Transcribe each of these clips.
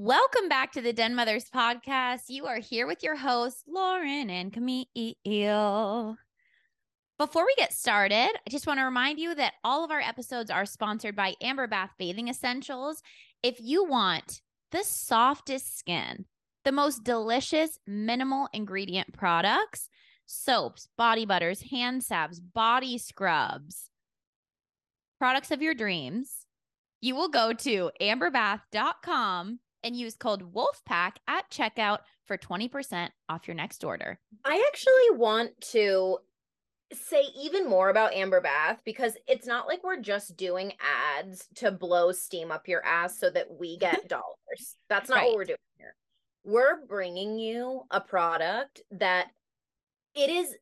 Welcome back to the Den Mothers podcast. You are here with your hosts, Lauren and Camille. Before we get started, I just want to remind you that all of our episodes are sponsored by Amber Bath Bathing Essentials. If you want the softest skin, the most delicious, minimal ingredient products, soaps, body butters, hand salves, body scrubs, products of your dreams, you will go to amberbath.com and use code WOLFPACK at checkout for 20% off your next order. I actually want to say even more about Amber Bath because it's not like we're just doing ads to blow steam up your ass so that we get dollars. That's not right. what we're doing here. We're bringing you a product that it is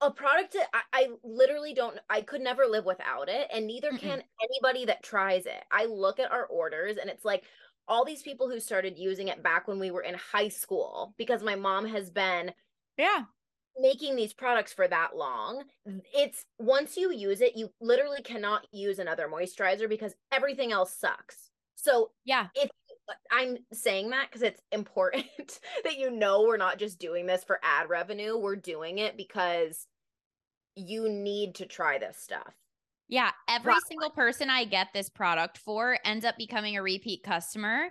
a product that I, I, literally don't I could never live without it and neither Mm-mm. can anybody that tries it. I look at our orders and it's like all these people who started using it back when we were in high school because my mom has been yeah. making these products for that long. It's once you use it you literally cannot use another moisturizer because everything else sucks. So yeah. if uh, i'm saying that because it's important that you know we're not just doing this for ad revenue we're doing it because you need to try this stuff yeah, every single person I get this product for ends up becoming a repeat customer.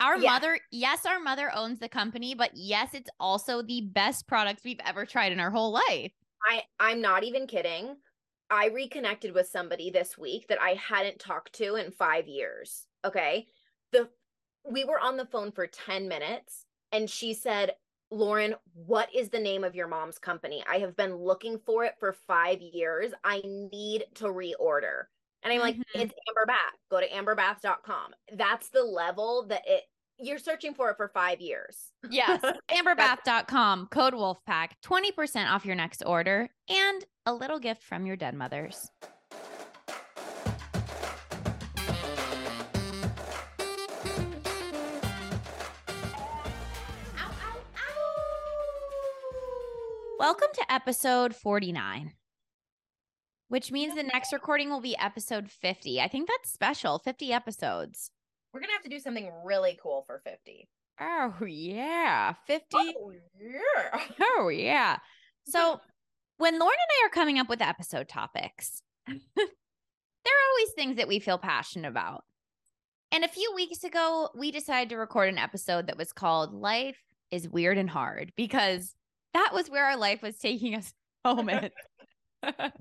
Our yeah. mother, yes, our mother owns the company, but yes, it's also the best products we've ever tried in our whole life. I I'm not even kidding. I reconnected with somebody this week that I hadn't talked to in 5 years. Okay? The we were on the phone for 10 minutes and she said, Lauren, what is the name of your mom's company? I have been looking for it for five years. I need to reorder. And I'm like, mm-hmm. it's Amber Bath. Go to amberbath.com. That's the level that it you're searching for it for five years. Yes. Amberbath.com, code Wolfpack, 20% off your next order, and a little gift from your Den Mothers. Welcome to episode 49, which means the next recording will be episode 50. I think that's special 50 episodes. We're going to have to do something really cool for 50. Oh, yeah. 50. Oh, yeah. Oh, yeah. So, when Lauren and I are coming up with episode topics, there are always things that we feel passionate about. And a few weeks ago, we decided to record an episode that was called Life is Weird and Hard because that was where our life was taking us moment. Particularly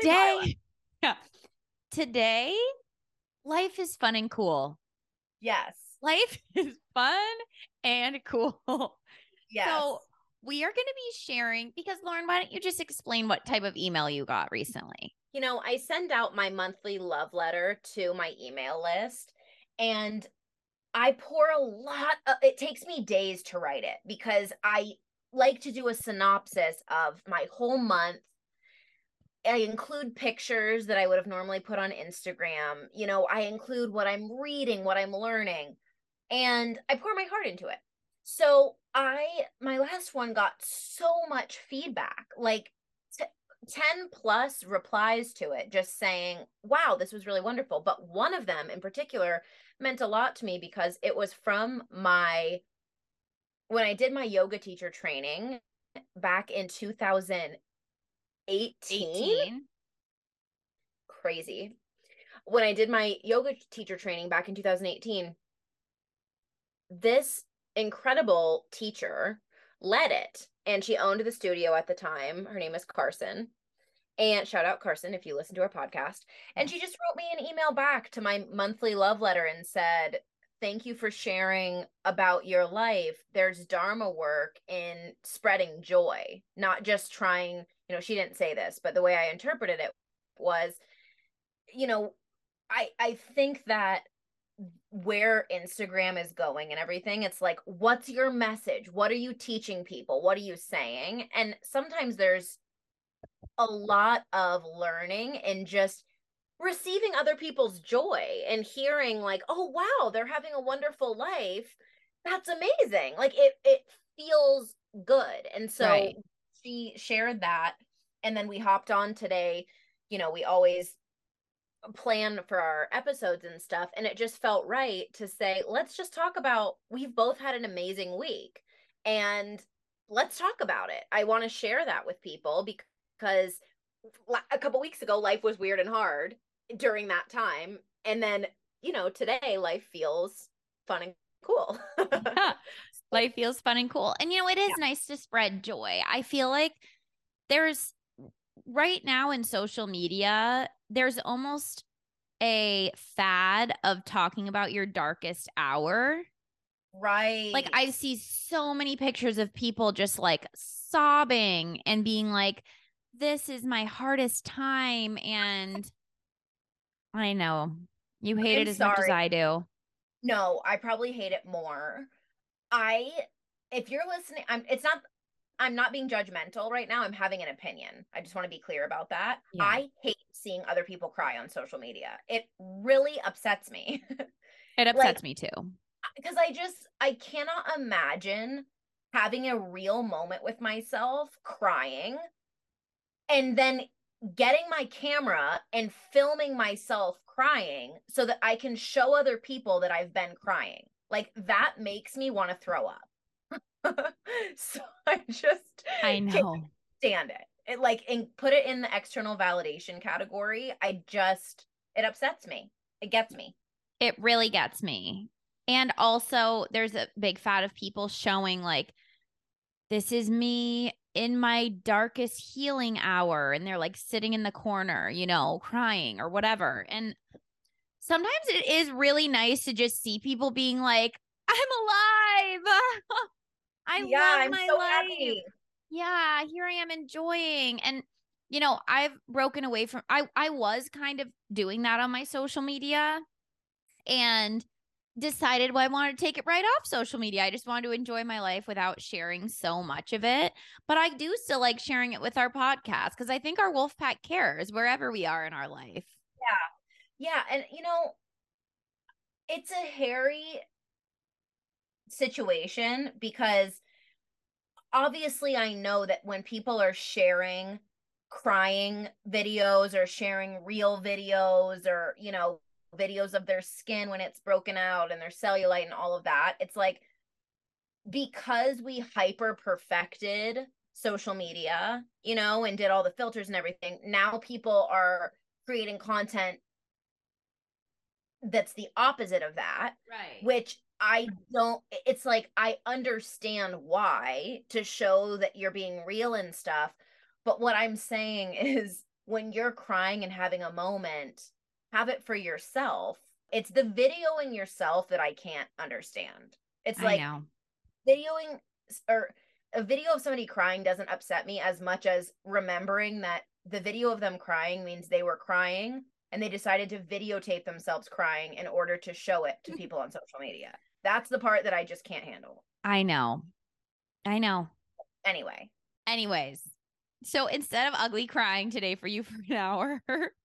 today, yeah. Today, life is fun and cool. Yes. Life is fun and cool. Yes. So we are going to be sharing because Lauren, why don't you just explain what type of email you got recently? You know, I send out my monthly love letter to my email list and I pour a lot of, it takes me days to write it because I like to do a synopsis of my whole month. I include pictures that I would have normally put on Instagram. You know, I include what I'm reading, what I'm learning, and I pour my heart into it. So, I my last one got so much feedback. Like 10 plus replies to it just saying, "Wow, this was really wonderful." But one of them in particular meant a lot to me because it was from my when I did my yoga teacher training back in 2018. 18? Crazy. When I did my yoga teacher training back in 2018, this incredible teacher led it and she owned the studio at the time. Her name is Carson. And shout out Carson if you listen to our podcast. And she just wrote me an email back to my monthly love letter and said, Thank you for sharing about your life. There's Dharma work in spreading joy, not just trying, you know, she didn't say this, but the way I interpreted it was, you know, I I think that where Instagram is going and everything. It's like, what's your message? What are you teaching people? What are you saying? And sometimes there's a lot of learning and just receiving other people's joy and hearing like oh wow they're having a wonderful life. That's amazing. Like it it feels good. And so right. she shared that and then we hopped on today. You know we always plan for our episodes and stuff and it just felt right to say let's just talk about we've both had an amazing week and let's talk about it. I want to share that with people because a couple weeks ago life was weird and hard during that time and then you know today life feels fun and cool yeah. life feels fun and cool and you know it is yeah. nice to spread joy i feel like there's right now in social media there's almost a fad of talking about your darkest hour right like i see so many pictures of people just like sobbing and being like this is my hardest time and I know. You hate I'm it as sorry. much as I do. No, I probably hate it more. I if you're listening, I'm it's not I'm not being judgmental right now. I'm having an opinion. I just want to be clear about that. Yeah. I hate seeing other people cry on social media. It really upsets me. it upsets like, me too. Because I just I cannot imagine having a real moment with myself crying and then getting my camera and filming myself crying so that I can show other people that I've been crying. Like that makes me want to throw up. so I just I know stand it. It like and put it in the external validation category. I just it upsets me. It gets me. It really gets me. And also there's a big fat of people showing like this is me in my darkest healing hour and they're like sitting in the corner, you know, crying or whatever. And sometimes it is really nice to just see people being like, I'm alive. I yeah, love I'm my so life. Happy. Yeah, here I am enjoying. And you know, I've broken away from I I was kind of doing that on my social media and decided well, I wanted to take it right off social media. I just wanted to enjoy my life without sharing so much of it. But I do still like sharing it with our podcast because I think our wolf pack cares wherever we are in our life. Yeah. Yeah. And, you know, it's a hairy situation because obviously I know that when people are sharing crying videos or sharing real videos or, you know, videos of their skin when it's broken out and their cellulite and all of that. It's like because we hyper perfected social media, you know, and did all the filters and everything, now people are creating content that's the opposite of that. Right. Which I don't, it's like I understand why to show that you're being real and stuff. But what I'm saying is when you're crying and having a moment, have it for yourself. It's the videoing yourself that I can't understand. It's like videoing or a video of somebody crying doesn't upset me as much as remembering that the video of them crying means they were crying and they decided to videotape themselves crying in order to show it to people on social media. That's the part that I just can't handle. I know. I know. Anyway. Anyways. So instead of ugly crying today for you for an hour,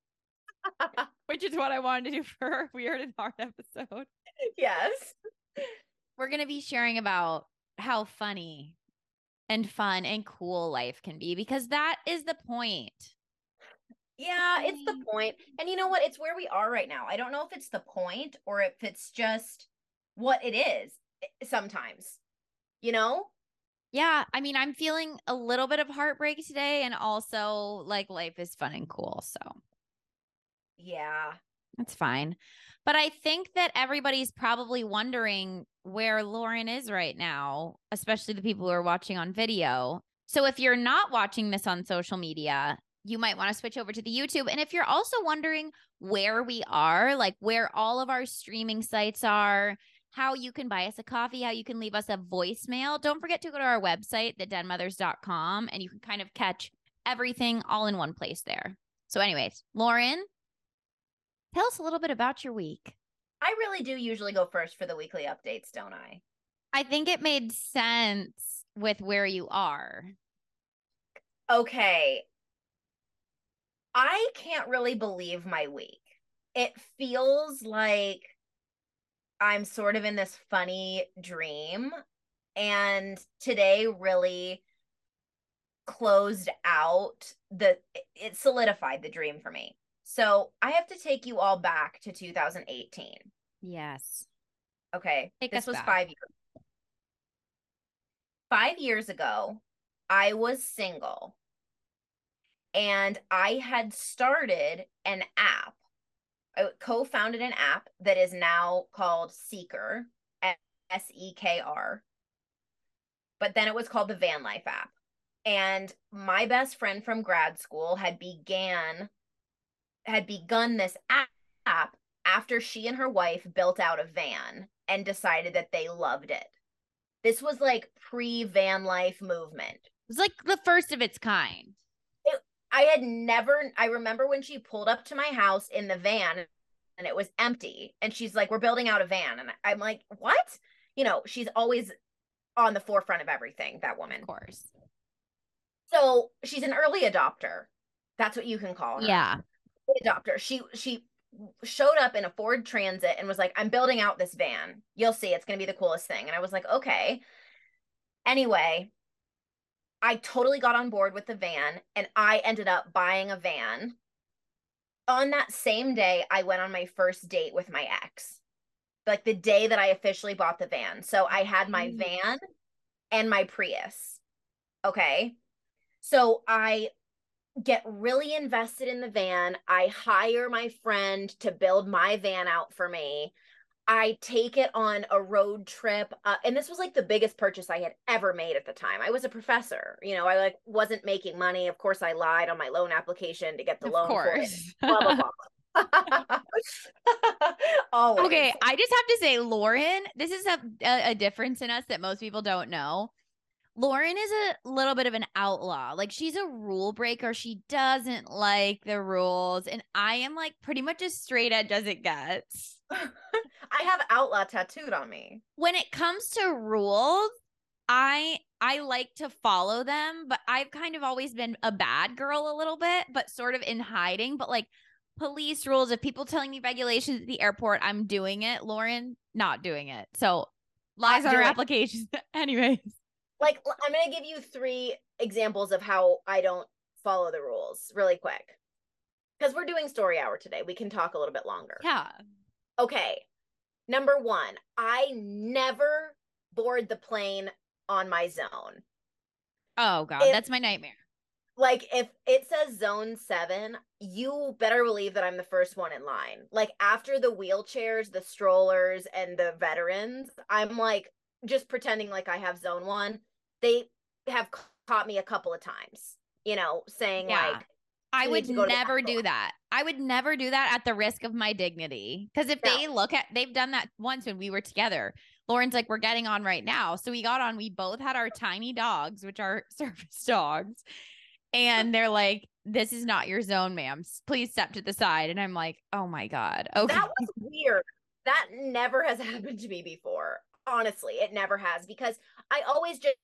which is what I wanted to do for our weird and hard episode. Yes. We're going to be sharing about how funny and fun and cool life can be because that is the point. Yeah, it's the point. And you know what? It's where we are right now. I don't know if it's the point or if it's just what it is eh, sometimes. You know? Yeah, I mean, I'm feeling a little bit of heartbreak today and also like life is fun and cool. So yeah. That's fine. But I think that everybody's probably wondering where Lauren is right now, especially the people who are watching on video. So if you're not watching this on social media, you might want to switch over to the YouTube. And if you're also wondering where we are, like where all of our streaming sites are, how you can buy us a coffee, how you can leave us a voicemail, don't forget to go to our website, thedenmothers.com, and you can kind of catch everything all in one place there. So, anyways, Lauren, Tell us a little bit about your week. I really do usually go first for the weekly updates, don't I? I think it made sense with where you are. Okay. I can't really believe my week. It feels like I'm sort of in this funny dream. And today really closed out the, it solidified the dream for me. So I have to take you all back to 2018. Yes. Okay. Take this was back. five years. Five years ago, I was single and I had started an app. Uh, I co founded an app that is now called Seeker, S E K R. But then it was called the Van Life app. And my best friend from grad school had began had begun this app after she and her wife built out a van and decided that they loved it. This was like pre van life movement. It was like the first of its kind. I had never, I remember when she pulled up to my house in the van and it was empty. And she's like, We're building out a van. And I'm like, What? You know, she's always on the forefront of everything, that woman. Of course. So she's an early adopter. That's what you can call her. Yeah. Adopter. She she showed up in a Ford Transit and was like, I'm building out this van. You'll see, it's gonna be the coolest thing. And I was like, okay. Anyway, I totally got on board with the van and I ended up buying a van. On that same day, I went on my first date with my ex. Like the day that I officially bought the van. So I had my van and my Prius. Okay. So I get really invested in the van. I hire my friend to build my van out for me. I take it on a road trip. Uh, and this was like the biggest purchase I had ever made at the time. I was a professor. You know, I like wasn't making money. Of course, I lied on my loan application to get the Of loan it. course. Blah blah blah. Okay, I just have to say, Lauren, this is a, a difference in us that most people don't know. Lauren is a little bit of an outlaw. Like she's a rule breaker. She doesn't like the rules. And I am like pretty much as straight edge as it gets. I have outlaw tattooed on me. When it comes to rules, I I like to follow them, but I've kind of always been a bad girl a little bit, but sort of in hiding. But like police rules, if people telling me regulations at the airport, I'm doing it. Lauren, not doing it. So lies on her it. applications. Anyways. Like I'm going to give you three examples of how I don't follow the rules really quick. Cuz we're doing story hour today. We can talk a little bit longer. Yeah. Okay. Number 1, I never board the plane on my zone. Oh god, If- that's my nightmare. Like if it says zone 7, you better believe that I'm the first one in line. Like after the wheelchairs, the strollers and the veterans, I'm like just pretending like I have zone 1. They have caught me a couple of times, you know, saying Yeah. like I would need to go to the never do that. I would never do that at the risk of my dignity. Because if No. they look at, they've done that once when we were together. Lauren's like, we're getting on right now. So we got on. We both had our tiny dogs, which are service dogs. And they're like, this is not your zone, ma'am. Please step to the side. And I'm like, oh my God. Okay. That was weird. That never has happened to me before. Honestly, it never has because I always just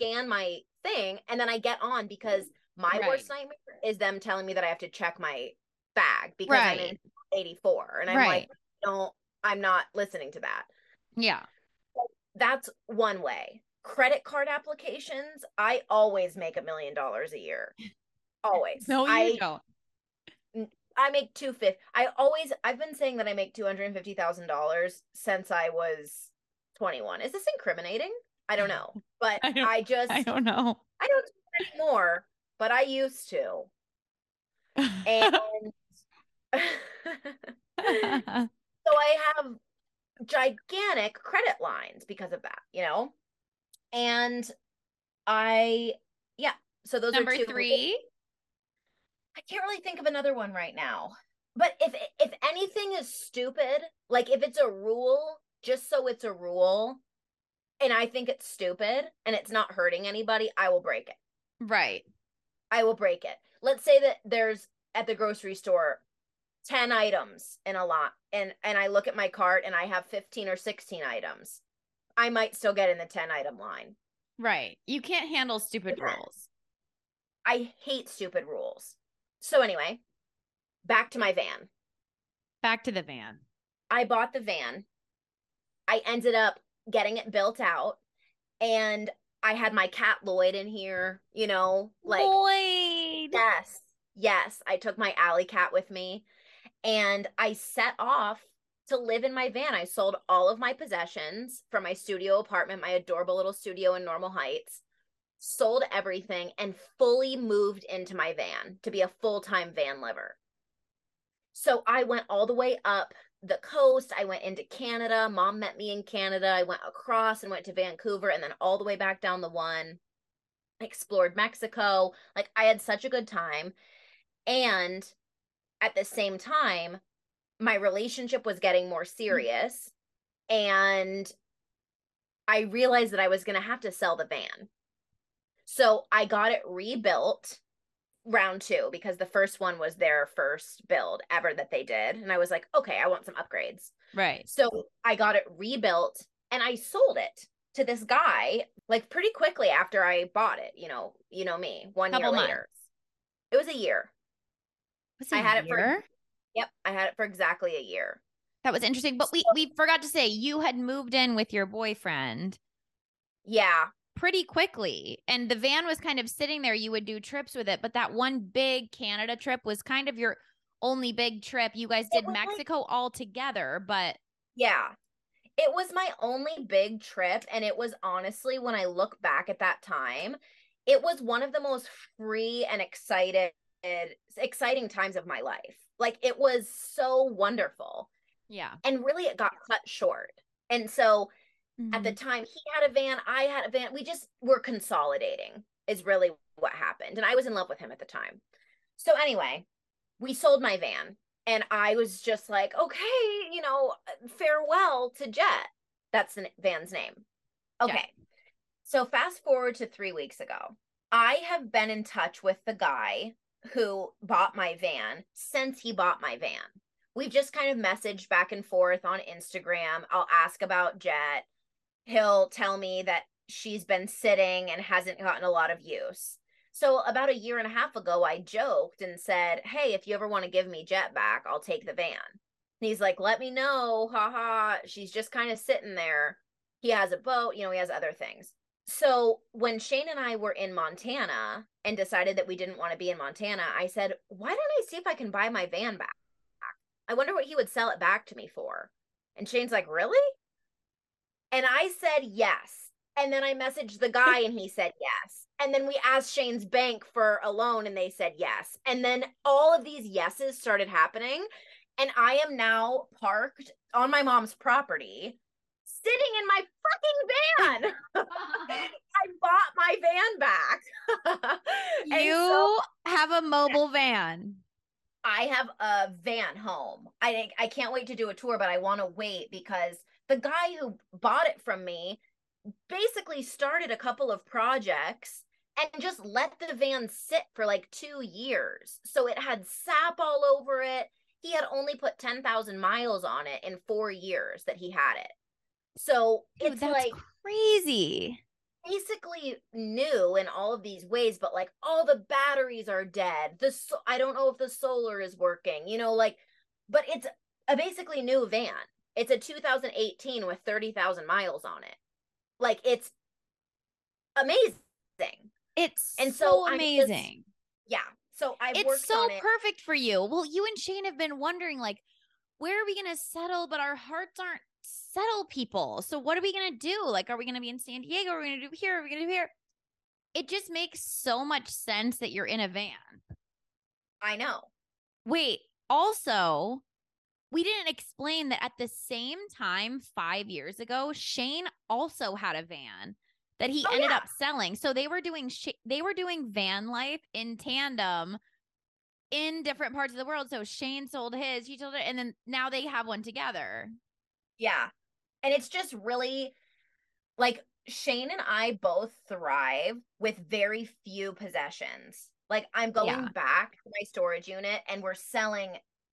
scan my thing and then I get on because my worst nightmare is them telling me that I have to check my bag because I'm in 84 and I'm Right. like, don't, I'm not listening to that. yeah. That's one way. Credit card applications, I always make a million dollars a year. Always. No, you I, don't. I make two fifty. I always I've been saying that I make two hundred and fifty thousand dollars since I was twenty one. Is this incriminating? I don't know, but I I, just I don't know. I don't do it anymore, but I used to. And so I have gigantic credit lines because of that, you know. And I yeah. So those Number are two. three. I can't really think of another one right now. But if if anything is stupid, like if it's a rule just so it's a rule and I think it's stupid and it's not hurting anybody, I will break it. Right. I will break it. Let's say that there's at the grocery store 10 items in a lot and and I look at my cart and I have 15 or 16 items. I might still get in the 10 item line. Right. You can't handle stupid rules. I hate stupid rules. So anyway, back to my van. Back to the van. I bought the van. I ended up getting it built out and I had my cat Lloyd in here, you know, like Lloyd. yes. Yes, I took my alley cat with me and I set off to live in my van. I sold all of my possessions from my studio apartment, my adorable little studio in Normal Heights, sold everything, and fully moved into my van to be a full time van liver. So I went all the way up the coast. I went into Canada. Mom met me in Canada. I went across and went to Vancouver and then all the way back down the one. Explored Mexico. Like I had such a good time. And at the same time, my relationship was getting more mm. serious and I realized that I was going to have to sell the van. So I got it rebuilt round two because the first one was their first build ever that they did. And I was like, okay, I want some upgrades. Right. So I got it rebuilt and I sold it to this guy like pretty quickly after I bought it. You know, you know me, one Couple year later. Months. It was a year. Was it I had year? it for Yep, I had it for exactly a year. That was interesting. But we we forgot to say you had moved in with your boyfriend. Yeah. Pretty quickly. And the van was kind of sitting there. You would do trips with it. But that one big Canada trip was kind of your only big trip. You guys did Mexico like, all together, but yeah. It was my only big trip. And it was honestly, when I look back at that time, it was one of the most free and excited exciting times of my life. Like it was so wonderful. Yeah. And really it got cut short. And so mm-hmm. at the mm-hmm. time he had a van, I had a van. We just were consolidating is really what happened. And I was in love with him at the time. So anyway, we sold my van and I was just like, okay, you know, farewell to Jet. That's the van's name. Okay. Yeah. So fast forward to 3 weeks ago. I have been in touch with the guy who bought my van since he bought my van. We've just kind of messaged back and forth on Instagram. I'll ask about Jet. He'll tell me that she's been sitting and hasn't gotten a lot of use. So, about a year and a half ago, I joked and said, Hey, if you ever want to give me Jet back, I'll take the van. And he's like, Let me know. Ha ha. She's just kind of sitting there. He has a boat, you know, he has other things so when Shane and I were in Montana and decided that we didn't want to be in Montana, I said, why don't I see if I can buy my van back? I wonder what he would sell it back to me for. And Shane's like, really? And I said, yes. And then I messaged the guy and he said, yes. And then we asked Shane's bank for a loan and they said yes. And then all of these yeses started happening. And I am now parked on my mom's property sitting in my fucking van. I bought my van back. you so, have a mobile van. I have a van home. I I can't wait to do a tour, but I want to wait because the guy who bought it from me basically started a couple of projects and just let the van sit for like 2 years. So it had sap all over it. He had only put 10,000 miles on it in 4 years that he had it. So Dude, it's like crazy. Basically new in all of these ways, but like all the batteries are dead. The so- I don't know if the solar is working. You know, like, but it's a basically new van. It's a 2018 with 30,000 miles on it. Like it's amazing. It's and so, so amazing. Just, yeah. So I it's so it. perfect for you. Well, you and Shane have been wondering like, where are we going to settle? But our hearts aren't settle people. So what are we going to do? Like, are we going to be in San Diego? Are we going to do here? Are we going to do here? It just makes so much sense that you're in a van. I know. Wait, also, we didn't explain that at the same time, five years ago, Shane also had a van that he oh, ended yeah. up selling. So they were doing sh- they were doing van life in tandem in different parts of the world. So Shane sold his, he sold it, and then now they have one together. Yeah. And it's just really like Shane and I both thrive with very few possessions. Like I'm going yeah. back to my storage unit and we're selling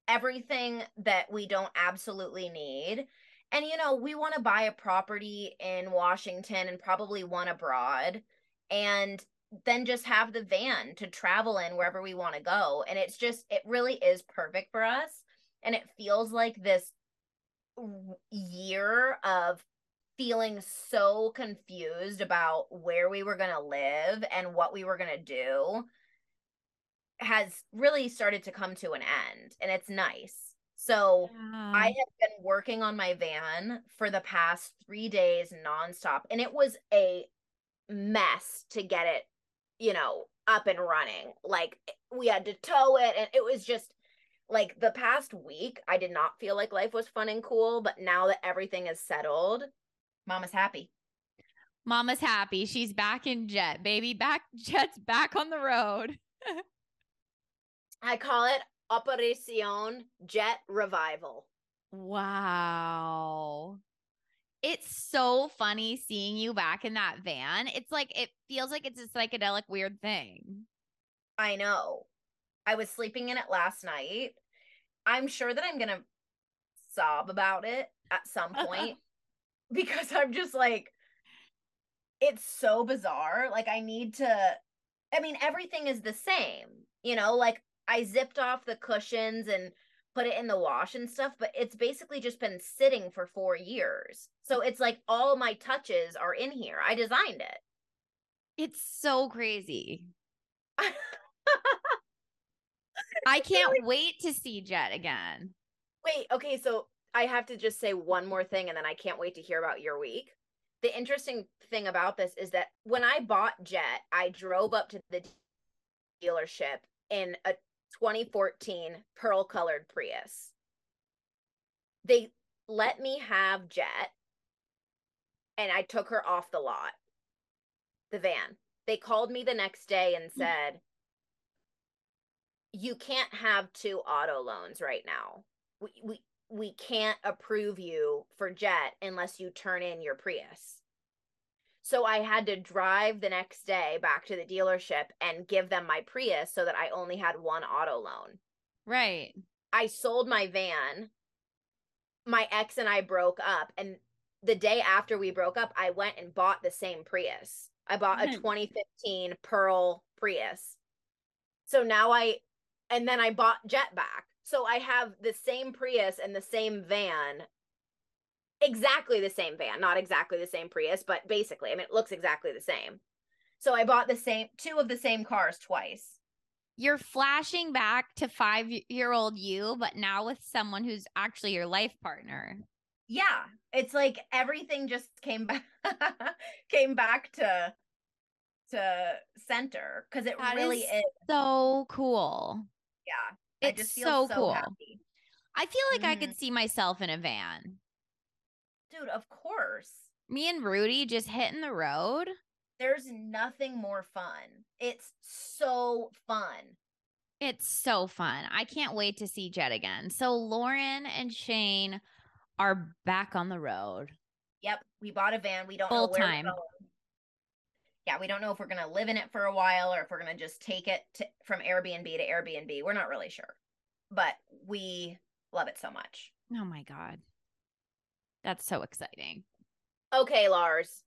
everything that we don't absolutely need. And you know, we want to buy a property in Washington and probably one abroad and then just have the van to travel in wherever we want to go. And it's just it really is perfect for us and it feels like this year of feeling so confused about where we were going to live and what we were going to do has really started to come to an end and it's nice. So Yeah. I have been working on my van for the past three days nonstop, and it was a mess to get it, you know, up and running. Like eh, we had to tow it, and it was just like the past week. I did not feel like life was fun and cool, but now that everything is settled, mama's happy. Mama's happy. She's back in jet, baby. Back jet's back on the road. I call it Operacion Jet Revival. Wow. It's so funny seeing you back in that van. It's like it feels like it's a psychedelic weird thing. I know. I was sleeping in it last night. I'm sure that I'm going to sob about it at some point because I'm just like, it's so bizarre. Like, I need to, I mean, everything is the same, you know, like I zipped off the cushions and put it in the wash and stuff, but it's basically just been sitting for four years. So it's like all my touches are in here. I designed it. It's so crazy. I can't wait to see Jet again. Wait, okay, so I have to just say one more thing and then I can't wait to hear about your week. The interesting thing about this is that when I bought Jet, I drove up to the dealership in a 2014 pearl colored Prius. They let me have Jet and I took her off the lot, the van. They called me the next day and mm. said, You can't have two auto loans right now. We, we, we can't approve you for Jet unless you turn in your Prius. So I had to drive the next day back to the dealership and give them my Prius so that I only had one auto loan. Right. I sold my van. My ex and I broke up. And the day after we broke up, I went and bought the same Prius. I bought a mm-hmm. 2015 Pearl Prius. So now I, and then I bought Jet back. So I have the same Prius and the same van, exactly the same van, not exactly the same Prius, but basically, I mean, it looks exactly the same. So I bought the same, two of the same cars twice. You're flashing back to five year old you, but now with someone who's actually your life partner. yeah it's like everything just came back came back to to center because it That really is is, So cool. yeah I It's so, so, cool. happy I feel like I Mhm. could see myself in a van. Dude of course Me and Rudy just hitting the road. there's nothing more fun it's so fun It's so fun. I can't wait to see Jet again. So Lauren and Shane are back on the road. yep we bought a van we don't Full know where time. we're going yeah we don't know if we're gonna live in it for a while or if we're gonna just take it to, from airbnb to airbnb we're not really sure but we love it so much Oh my God. That's so exciting. Okay, Lars.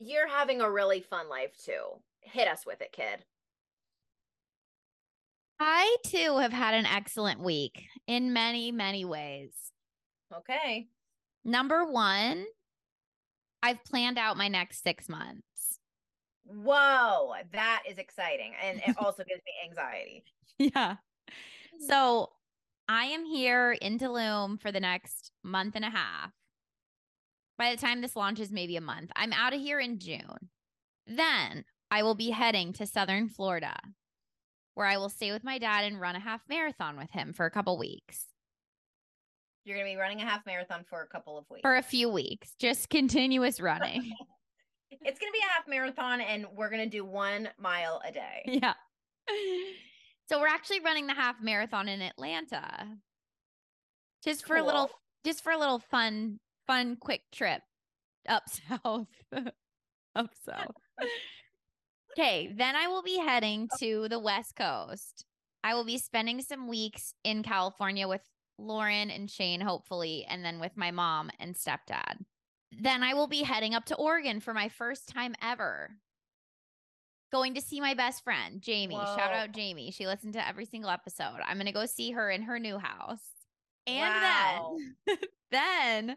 You're having a really fun life too. Hit us with it, kid. I too have had an excellent week in many, many ways. Okay. Number one, I've planned out my next six months. Whoa, that is exciting. And it also gives me anxiety. Yeah. Mm. So I am here in Tulum for the next month and a half. By the time this launches, maybe a month. I'm out of here in June. Then I will be heading to Southern Florida, where I will stay with my dad and run a half marathon with him for a couple weeks. You're going to be running a half marathon for a couple of weeks. For a few weeks, just continuous running. It's going to be a half marathon and we're going to do one mile a day. yeah. So we're actually running the half marathon in Atlanta. Just for a little just for a little fun fun quick trip up south. up south. Okay, then I will be heading oh. to the West Coast. I will be spending some weeks in California with Lauren and Shane, hopefully, and then with my mom and stepdad. Then I will be heading up to Oregon for my first time ever. Going to see my best friend, Jamie. Shout out Jamie. She listened to every single episode. I'm going to go see her in her new house. And Wow. then, then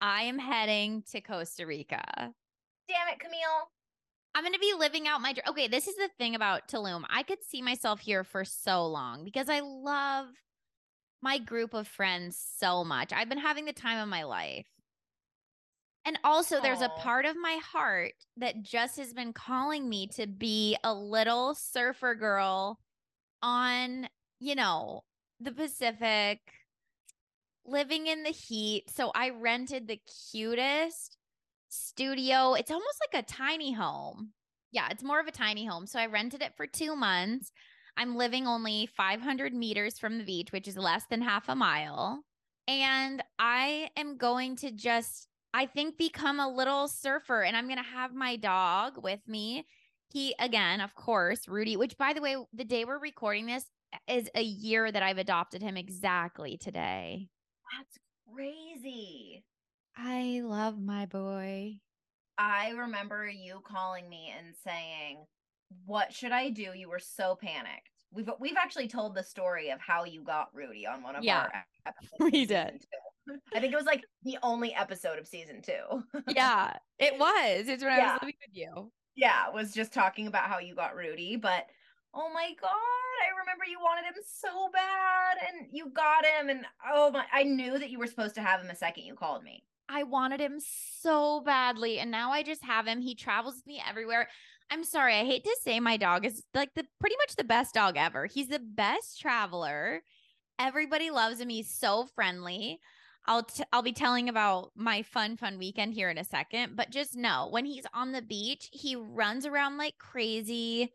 I am heading to Costa Rica. Damn it, Camille. I'm going to be living out my dream. Okay, this is the thing about Tulum. I could see myself here for so long because I love my group of friends so much. I've been having the time of my life. And also, there's a part of my heart that just has been calling me to be a little surfer girl on, you know, the Pacific, living in the heat. So I rented the cutest studio. It's almost like a tiny home. Yeah, it's more of a tiny home. So I rented it for two months. I'm living only 500 meters from the beach, which is less than half a mile. And I am going to just, I think, become a little surfer and I'm going to have my dog with me. He, again, of course, Rudy, which by the way, the day we're recording this is a year that I've adopted him exactly today. That's crazy. I love my boy. I remember you calling me and saying, "What should I do?" You were so panicked. We've we've actually told the story of how you got Rudy on one of Yeah, our. we did. I think it was like the only episode of season two. Yeah, it was. It's when I was living with you. yeah, was just talking about how you got Rudy, but oh my god, I remember you wanted him so bad and you got him and oh my I knew that you were supposed to have him the second you called me. I wanted him so badly, and now I just have him. He travels with me everywhere. I'm sorry, I hate to say my dog is like the pretty much the best dog ever. He's the best traveler. Everybody loves him. He's so friendly. I'll t- I'll be telling about my fun fun weekend here in a second, but just know when he's on the beach, he runs around like crazy.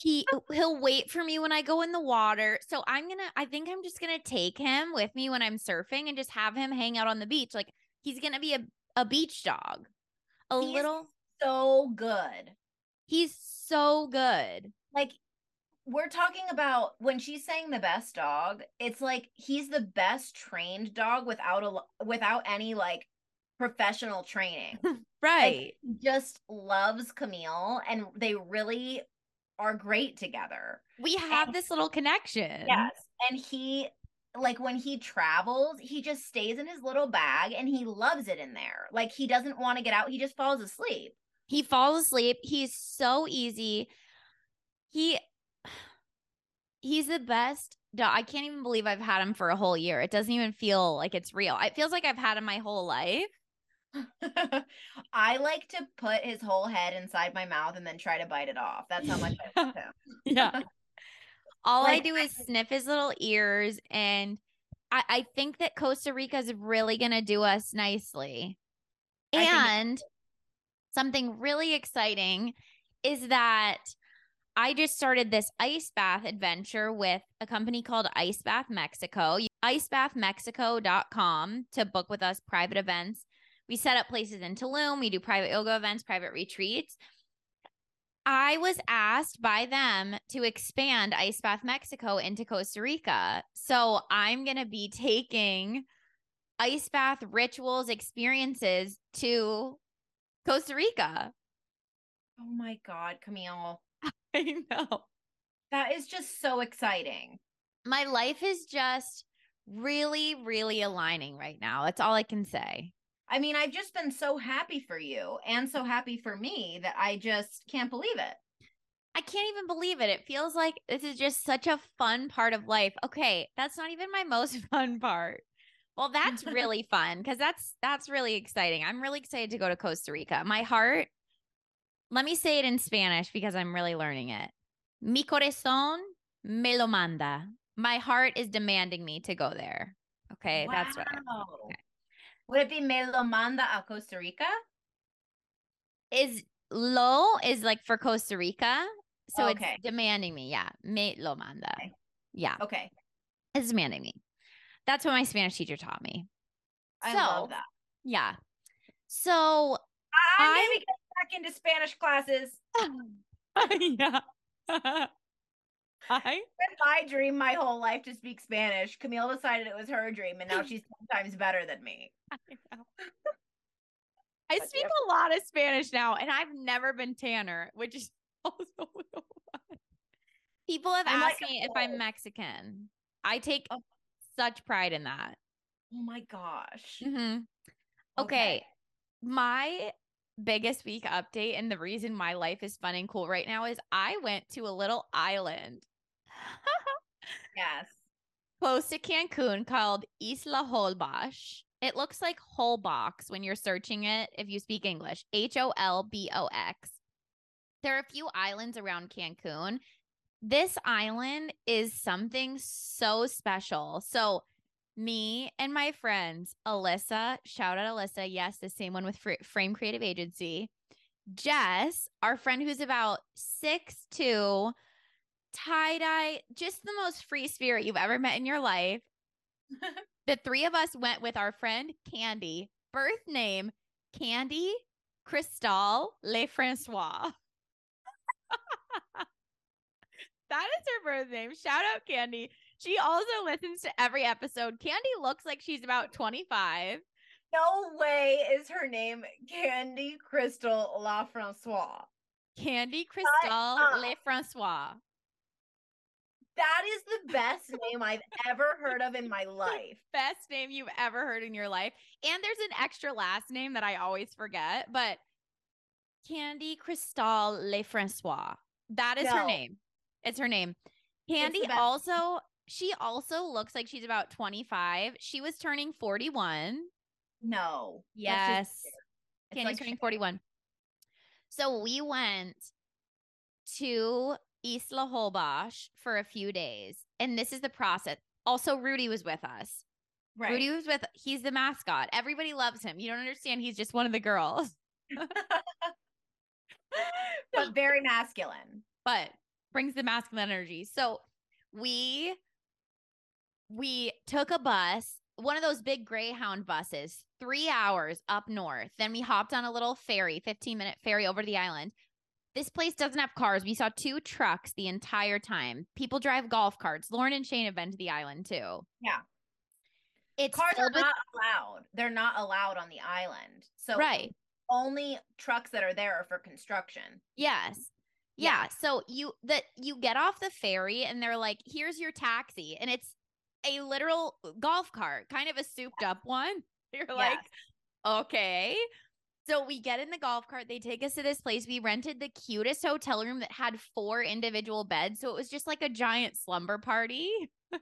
He he'll wait for me when I go in the water. So I'm going to I think I'm just going to take him with me when I'm surfing and just have him hang out on the beach. Like he's going to be a a beach dog. A He's little So good. he's so good. like we're talking about when she's saying the best dog it's like he's the best trained dog without a without any like professional training Right. he just loves camille and they really are great together we have this little connection. yes and he like when he travels he just stays in his little bag and he loves it in there like he doesn't want to get out he just falls asleep He falls asleep. He's so easy. He he's the best dog. I can't even believe I've had him for a whole year. It doesn't even feel like it's real. It feels like I've had him my whole life. I like to put his whole head inside my mouth and then try to bite it off. That's how much I love him. Yeah. All I do is sniff his little ears and I, I think that Costa Rica is really gonna do us nicely. And something really exciting is that I just started this ice bath adventure with a company called Ice Bath Mexico. Icebathmexico.com to book with us private events. We set up places in Tulum. We do private yoga events, private retreats. I was asked by them to expand Ice Bath Mexico into Costa Rica. So I'm going to be taking ice bath rituals experiences to Costa Rica. Oh my God, Camille. I know. That is just so exciting. My life is just really, really aligning right now. That's all I can say. I mean, I've just been so happy for you and so happy for me that I just can't believe it. I can't even believe it. It feels like this is just such a fun part of life. Okay, that's not even my most fun part. Well, that's really fun because that's that's really exciting. I'm really excited to go to Costa Rica. My heart, let me say it in Spanish because I'm really learning it. Mi corazón me lo manda. My heart is demanding me to go there. Okay, that's what I okay. Would it be me lo manda a Costa Rica? is lo is like for Costa Rica. So Okay. it's demanding me. Yeah. Me lo manda. Okay. Yeah. Okay. It's demanding me. That's what my Spanish teacher taught me. I So, love that. Yeah. So I'm I- get back into Spanish classes. yeah. I been my dream my whole life to speak Spanish. Camille decided it was her dream, and now she's ten times better than me. I know. I speak yeah. a lot of Spanish now, and I've never been Tanner, which is also fun. People have I'm asked a me if I'm. Mexican. I take Oh. such pride in that. Oh my gosh. hmm Okay. My biggest week update and the reason my life is fun and cool right now is I went to a little island Yes. close to Cancun called Isla Holbox. It looks like Holbox when you're searching it if you speak English. H O L B O X. There are a few islands around Cancun. This island is something so special. So, me and my friends, Alyssa, shout out Alyssa, yes, the same one with Fr- Frame Creative Agency. Jess, our friend who's about six two, tie dye, just the most free spirit you've ever met in your life. the three of us went with our friend Candy, birth name Candy Cristal Le Francois. that is her birth name. Shout out Candy. She also listens to every episode. Candy looks like she's about 25. No way is her name Candy Crystal La Francois. Candy Crystal uh, up. Le Francois. That is the best name I've ever heard of in my life. Best name you've ever heard in your life. And there's an extra last name that I always forget, but Candy Crystal Le Francois. That is her name. It's her name. Candy also, she also looks like she's about 25. She was turning 41. No. Yes. Candy's like turning 41. So we went to Isla Holbox for a few days. And this is the process. Also, Rudy was with us. Right. Rudy was with, he's the mascot. Everybody loves him. You don't understand. He's just one of the girls, but very masculine. but brings the masculine energy. So we, we took a bus, one of those big Greyhound buses, three hours up north. Then we hopped on a little ferry, 15 minute ferry over to the island. This place doesn't have cars. We saw two trucks the entire time. People drive golf carts. Lauren and Shane have been to the island too. Yeah. It's Cars are with- not allowed. They're not allowed on the island. So right. only trucks that are there are for construction. Yes. Yeah. Yeah. So you that you get off the ferry and they're like, here's your taxi. And it's a literal golf cart, kind of a souped up one. You're like, okay. So we get in the golf cart. They take us to this place. We rented the cutest hotel room that had four individual beds. So it was just like a giant slumber party.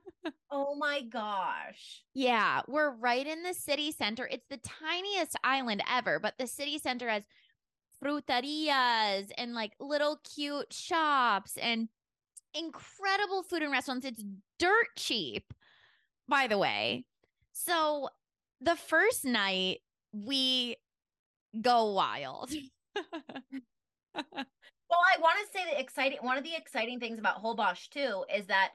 Oh my gosh. Yeah, we're right in the city center. It's the tiniest island ever, but the city center has fruterias and like little cute shops and incredible food and restaurants. It's dirt cheap, by the way. So the first night we go wild. Well, I want to say that exciting one of the exciting things about Holbox too is that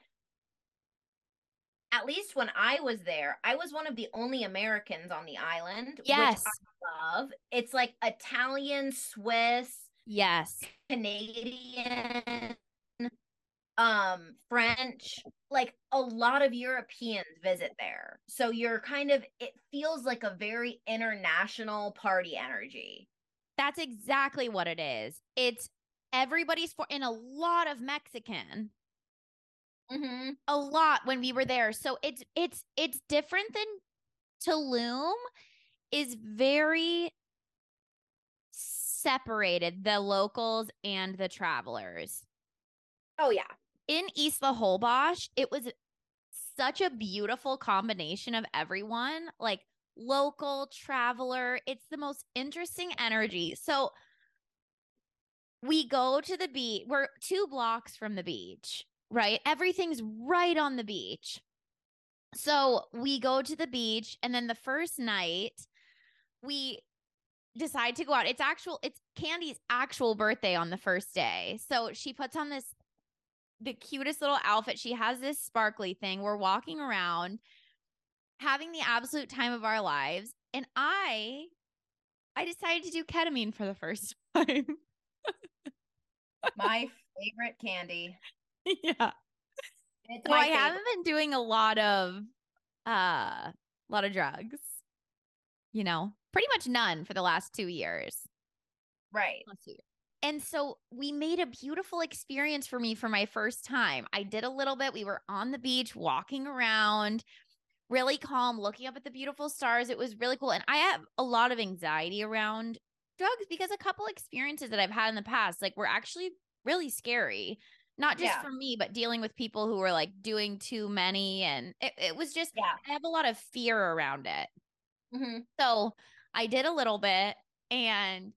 at least when I was there, I was one of the only Americans on the island, yes. which I love. It's like Italian, Swiss, Yes. Canadian, um, French, like a lot of Europeans visit there. So you're kind of it feels like a very international party energy. That's exactly what it is. It's everybody's for and a lot of Mexican. Mm-hmm. a lot when we were there. So it's it's it's different than Tulum is very separated the locals and the travelers. Oh yeah. In Isla Holbox, it was such a beautiful combination of everyone, like local, traveler. It's the most interesting energy. So we go to the beach. We're two blocks from the beach, right? Everything's right on the beach. So we go to the beach, and then the first night, we decide to go out. It's actual, it's Candy's actual birthday on the first day. So she puts on this the cutest little outfit. She has this sparkly thing. We're walking around having the absolute time of our lives. And I I decided to do ketamine for the first time. My favorite candy. yeah. It's So I favorite. haven't been doing a lot of uh a lot of drugs. You know, pretty much none for the last 2 years. Right. Last two years. And so we made a beautiful experience for me for my first time. I did a little bit. We were on the beach walking around, really calm, looking up at the beautiful stars. It was really cool. And I have a lot of anxiety around drugs because a couple experiences that I've had in the past like were actually really scary. Not just Yeah. for me, but dealing with people who were like doing too many and it, it was just Yeah. I have a lot of fear around it. hmm So I did a little bit and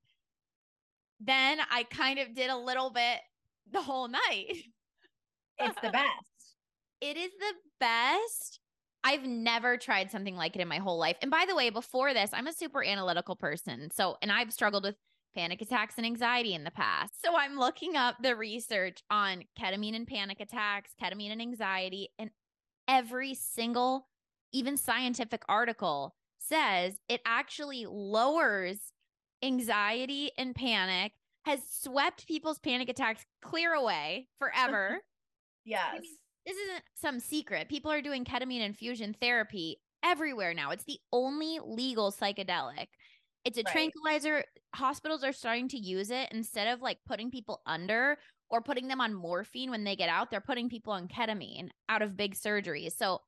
then I kind of did a little bit the whole night. It's the best. It is the best. I've never tried something like it in my whole life. And by the way, before this, I'm a super analytical person. So, and I've struggled with panic attacks and anxiety in the past. So, I'm looking up the research on ketamine and panic attacks, ketamine and anxiety, and every single, even scientific article says it actually lowers anxiety and panic, has swept people's panic attacks clear away forever. Yes. I mean, this isn't some secret. People are doing ketamine infusion therapy everywhere now. It's the only legal psychedelic. It's a Right. tranquilizer. Hospitals are starting to use it instead of like putting people under or putting them on morphine when they get out. They're putting people on ketamine out of big surgeries. So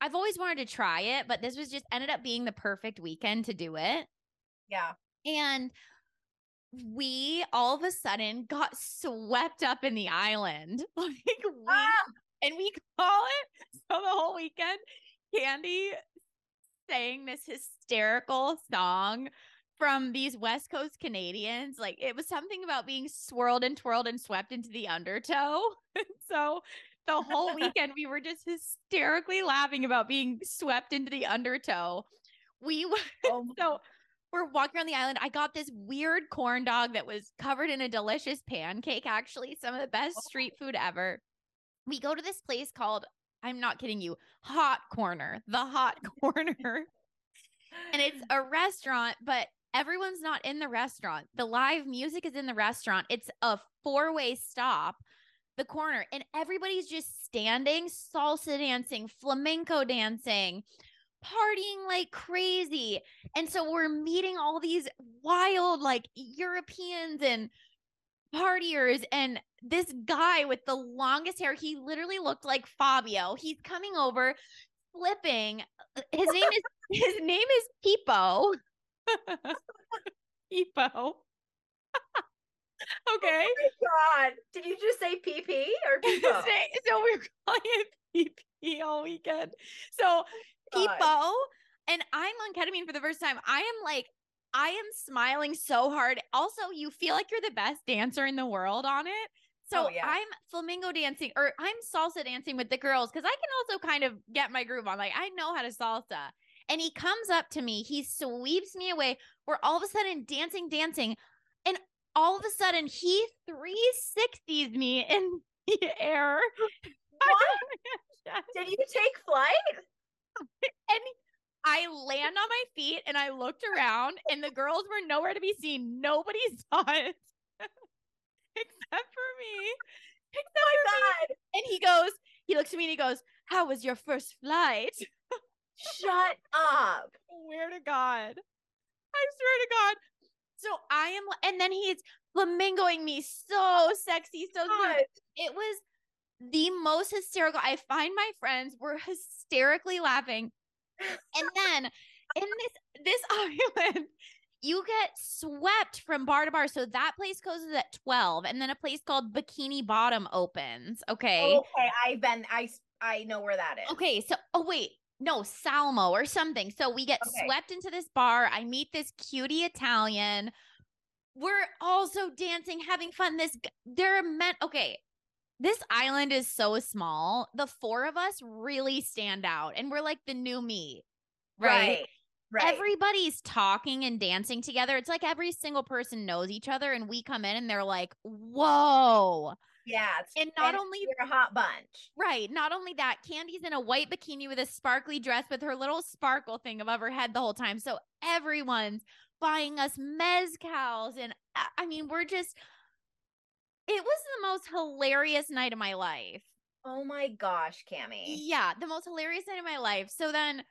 I've always wanted to try it, but this was just ended up being the perfect weekend to do it. yeah. And we all of a sudden got swept up in the island. Like we Ah! and we call it so the whole weekend Candy sang this hysterical song from these West Coast Canadians. Like it was something about being swirled and twirled and swept into the undertow. So the whole weekend we were just hysterically laughing about being swept into the undertow. We were Oh, so we're walking around the island. I got this weird corn dog that was covered in a delicious pancake, actually, some of the best oh. street food ever. We go to this place called, I'm not kidding you, Hot Corner, the Hot Corner. and it's a restaurant, but everyone's not in the restaurant. The live music is in the restaurant. It's a four way stop, the corner, and everybody's just standing, salsa dancing, flamenco dancing, partying like crazy. And so we're meeting all these wild, like Europeans and partiers. And this guy with the longest hair, he literally looked like Fabio. He's coming over, flipping. Uh, his name is his name is Pipo. Pipo. Oh okay. Oh my God. Did you just say PP or name- so we we're calling it PP all weekend. So Pipo, and I'm on ketamine for the first time. I am like, I am smiling so hard. Also, you feel like you're the best dancer in the world on it. So Oh, yeah. I'm flamingo dancing or I'm salsa dancing with the girls because I can also kind of get my groove on. Like I know how to salsa. And he comes up to me, he sweeps me away. We're all of a sudden dancing, dancing. And all of a sudden he 360s me in the air. What? Did you take flight? and I land on my feet and I looked around and the girls were nowhere to be seen. Nobody saw it except for me. Except Oh for my me. God. And he goes, he looks at me and he goes, How was your first flight? Shut up. Swear to God. I swear to God. So I am, and then he's flamingoing me so sexy, so. God. It was the most hysterical. I find my friends were hysterically laughing. And then in this this island, you get swept from bar to bar. So that place closes at 12, and then a place called Bikini Bottom opens. Okay. Okay, I've been. I I know where that is. Okay, so oh wait, no, Salmo or something. So we get Okay. swept into this bar. I meet this cutie Italian. We're also dancing, having fun. This they're meant okay. This island is so small. The four of us really stand out, and we're like the new me, right? Right. Right. Everybody's talking and dancing together. It's like every single person knows each other, and we come in and they're like, "Whoa!" yeah. And not only you're a hot bunch. Right. Not only that, Candy's in a white bikini with a sparkly dress with her little sparkle thing above her head the whole time. So everyone's buying us mezcals. And I- I mean, we're just, it was the most hilarious night of my life. Oh my gosh, Cammy. Yeah, the most hilarious night of my life. So then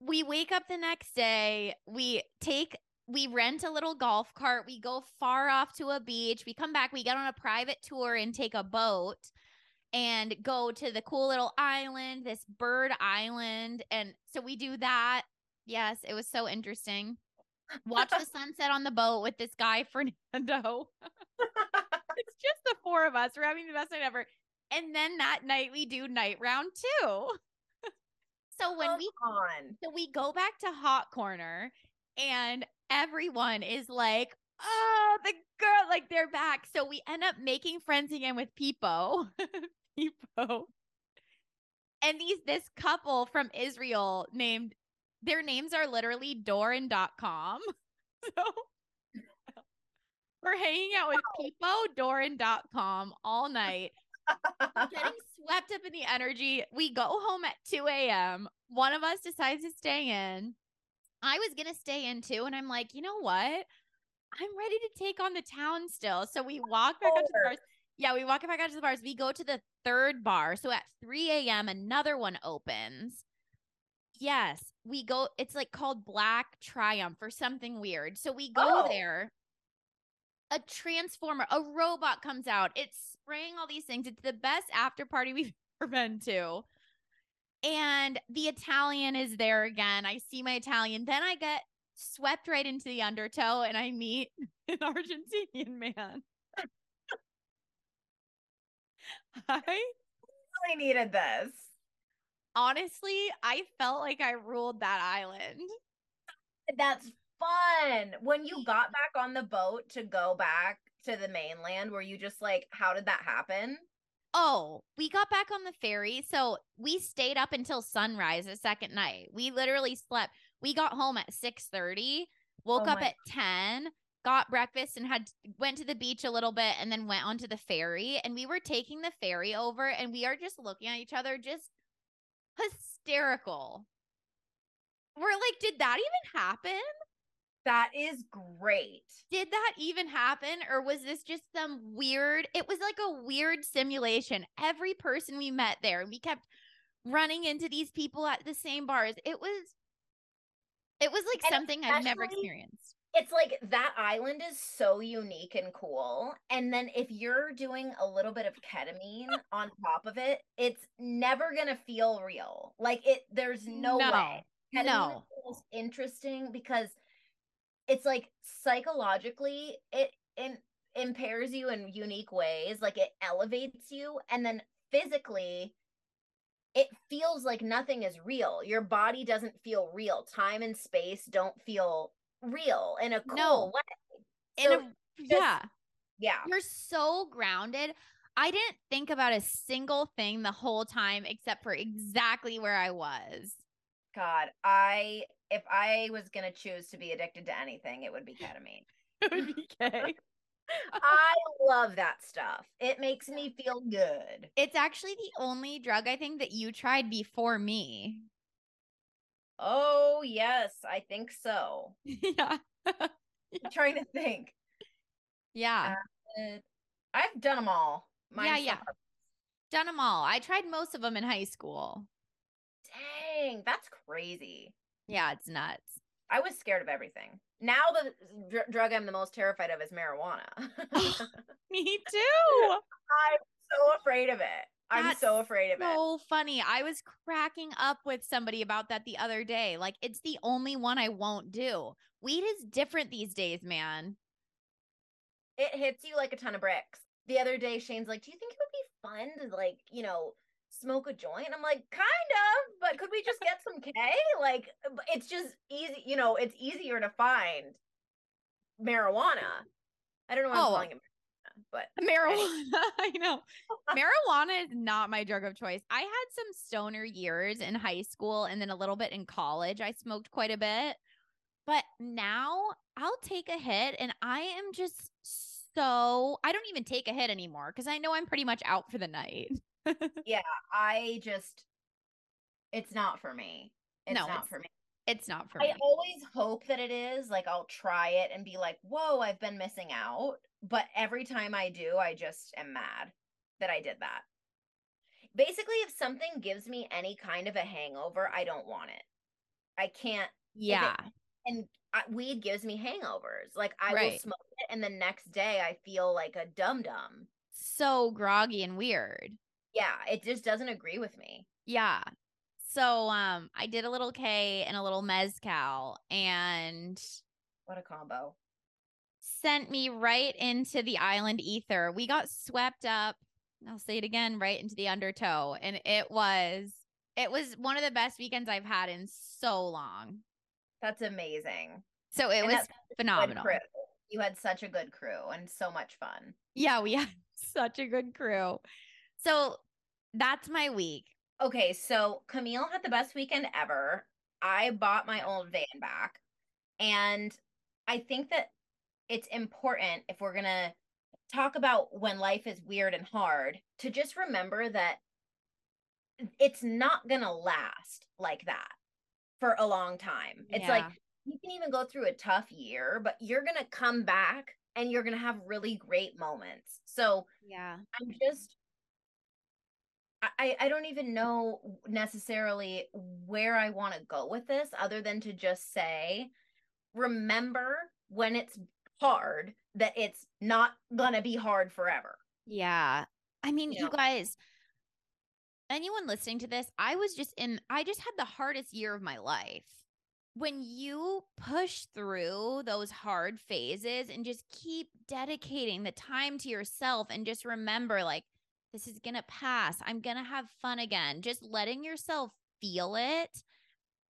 we wake up the next day, we take we rent a little golf cart, we go far off to a beach, we come back, we get on a private tour and take a boat and go to the cool little island, this bird island. And so we do that. Yes, it was so interesting. watch the sunset on the boat with this guy, Fernando. it's just the four of us. We're having the best night ever. And then that night we do night round two. so when Come we on. so we go back to Hot Corner and everyone is like, oh, the girl, like they're back. So we end up making friends again with Peepo. Peepo. And these this couple from Israel named their names are literally Doran.com. So we're hanging out with Peepo, Doran.com all night getting swept up in the energy. We go home at 2 a.m. One of us decides to stay in. I was going to stay in too. And I'm like, you know what? I'm ready to take on the town still. So we walk back out to the bars. Yeah, we walk back out to the bars. We go to the third bar. So at 3 a.m., another one opens. Yes, we go. It's like called Black Triumph or something weird. So we go Oh. there. A transformer, a robot comes out. It's spraying all these things. It's the best after party we've ever been to. And the Italian is there again. I see my Italian. Then I get swept right into the undertow and I meet an Argentinian man. I really needed this. honestly, I felt like I ruled that island. That's fun. When you got back on the boat to go back to the mainland, were you just like, how did that happen? Oh, we got back on the ferry. So we stayed up until sunrise the second night. We literally slept. We got home at 6 30, woke Oh up at 10, got breakfast and had went to the beach a little bit and then went onto the ferry. And we were taking the ferry over and we are just looking at each other, just hysterical. We're like, did that even happen? That is great. did that even happen or was this just some weird it was like a weird simulation every person we met there and we kept running into these people at the same bars it was it was like And something i've never experienced It's like that island is so unique and cool. And then if you're doing a little bit of ketamine on top of it, it's never going to feel real. Like it, there's no, way. Ketamine no interesting because it's like psychologically it in, impairs you in unique ways like it elevates you and then physically it feels like nothing is real. Your body doesn't feel real. Time and space don't feel real in a cool No. way. In So a, yeah. Yeah. You're so grounded. I didn't think about a single thing the whole time except for exactly where i was god i if i was gonna choose to be addicted to anything it would be ketamine it would be gay i love that stuff it makes me feel good it's actually the only drug i think that you tried before me Oh, yes, I think so. yeah I'm trying to think. yeah Uh, I've done them all. Yeah, yeah. done them all. I tried most of them in high school. Dang, that's crazy. Yeah, it's nuts. I was scared of everything. Now the dr- drug I'm the most terrified of is marijuana. Oh, me too. I'm so afraid of it. I'm so afraid of it. So funny. I was cracking up with somebody about that the other day. Like, it's the only one I won't do. Weed is different these days, man. It hits you like a ton of bricks. The other day, Shane's like, "Do you think it would be fun to like, you know, smoke a joint?" I'm like, "Kind of, but could we just get some K? Like, it's just easy. You know, it's easier to find marijuana. I don't know why I'm Oh. calling it marijuana, but Marijuana. I know. Marijuana is not my drug of choice. I had some stoner years in high school and then a little bit in college. I smoked quite a bit. But now I'll take a hit and I am just so I don't even take a hit anymore because I know I'm pretty much out for the night. I just, it's not for me. It's No, not it's- for me. It's not for me. I always hope that it is. Like, I'll try it and be like, whoa, I've been missing out. But every time I do, I just am mad that I did that. Basically, if something gives me any kind of a hangover, I don't want it. I can't. yeah. And I, weed gives me hangovers. Like, I will smoke it, and the next day I feel like a dum dum. So groggy and weird. Yeah, it just doesn't agree with me. Yeah. So um I did a little K and a little mezcal and What a combo. Sent me right into the island ether. We got swept up. I'll say it again, right into the undertow. And it was it was one of the best weekends I've had in so long. That's amazing. So it And was that's such a good phenomenal. You had such a good crew and so much fun. Yeah, we had such a good crew. So that's my week. Okay, so Camille had the best weekend ever. I bought my old van back. And I think that it's important if we're going to talk about when life is weird and hard to just remember that it's not going to last like that for a long time. It's like you can even go through a tough year, but you're going to come back and you're going to have really great moments. So, Yeah. I'm just I I don't even know necessarily where I want to go with this other than to just say remember when it's hard that it's not going to be hard forever. Yeah. I mean, You you know? guys, anyone listening to this, I was just in, I just had the hardest year of my life. When you push through those hard phases and just keep dedicating the time to yourself and just remember, like, this is going to pass. I'm going to have fun again. Just letting yourself feel it,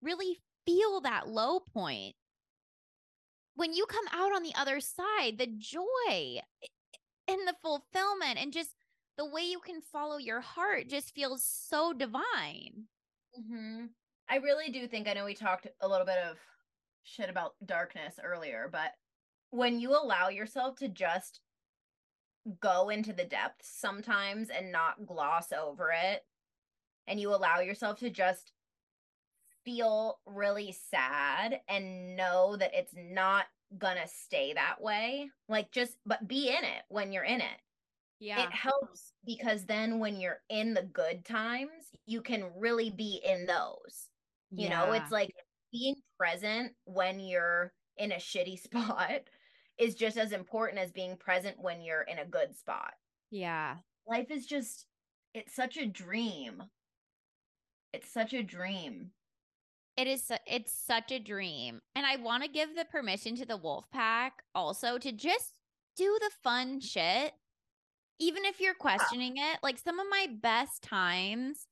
really feel that low point. When you come out on the other side, the joy and the fulfillment and just the way you can follow your heart just feels so divine. Mhm. I really do think I know we talked a little bit of shit about darkness earlier, but when you allow yourself to just go into the depths sometimes and not gloss over it, and you allow yourself to just feel really sad and know that it's not gonna stay that way, like just but be in it when you're in it Yeah. it helps because then when you're in the good times, you can really be in those. You know, it's like being present when you're in a shitty spot is just as important as being present when you're in a good spot. yeah. Life is just, it's such a dream. It's such a dream. It is, it's such a dream. And I want to give the permission to the wolf pack also to just do the fun shit. Even if you're questioning it, like some of my best times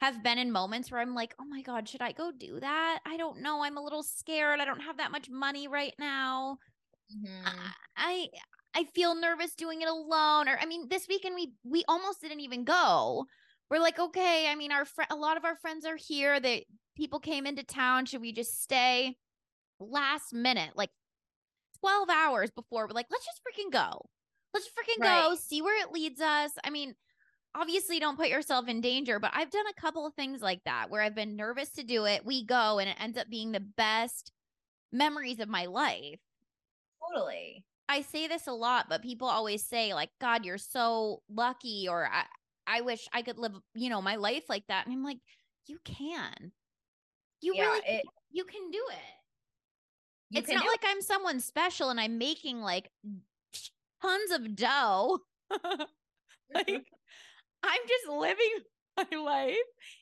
have been in moments where I'm like, "Oh my god, should I go do that? I don't know. I'm a little scared. I don't have that much money right now." Mhm. I I I feel nervous doing it alone. Or I mean, this weekend we we almost didn't even go. We're like, okay. I mean, our fr- a lot of our friends are here. They people came into town. Should we just stay? Last minute, like twelve hours before, we're like, let's just freaking go. Let's freaking go. See where it leads us. I mean, obviously, don't put yourself in danger. But I've done a couple of things like that where I've been nervous to do it. We go, and it ends up being the best memories of my life. Totally. I say this a lot, but people always say like, "God, you're so lucky," or "I, I wish I could live, you know, my life like that." And I'm like, "You can, you Yeah, really, it- can. you can do it." You it's not do it. like I'm someone special and I'm making like tons of dough. like I'm just living my life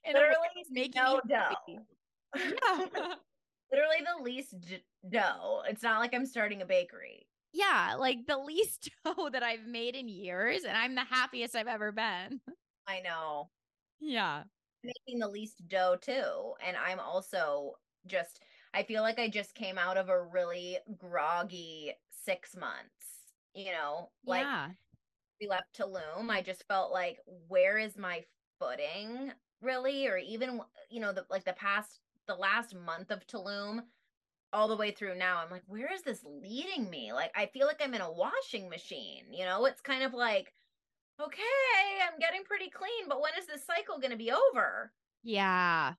and Literally making no dough. Yeah. Literally the least d- dough. It's not like I'm starting a bakery. yeah, like the least dough that I've made in years, and I'm the happiest I've ever been. I know. Yeah. making the least dough too. And I'm also just, I feel like I just came out of a really groggy six months. You know, like yeah. we left Tulum, I just felt like, where is my footing really? Or even, you know, the, like the past, the last month of Tulum, all the way through now, I'm like, where is this leading me? Like, I feel like I'm in a washing machine, you know? It's kind of like, okay, I'm getting pretty clean, but when is this cycle going to be over? Yeah.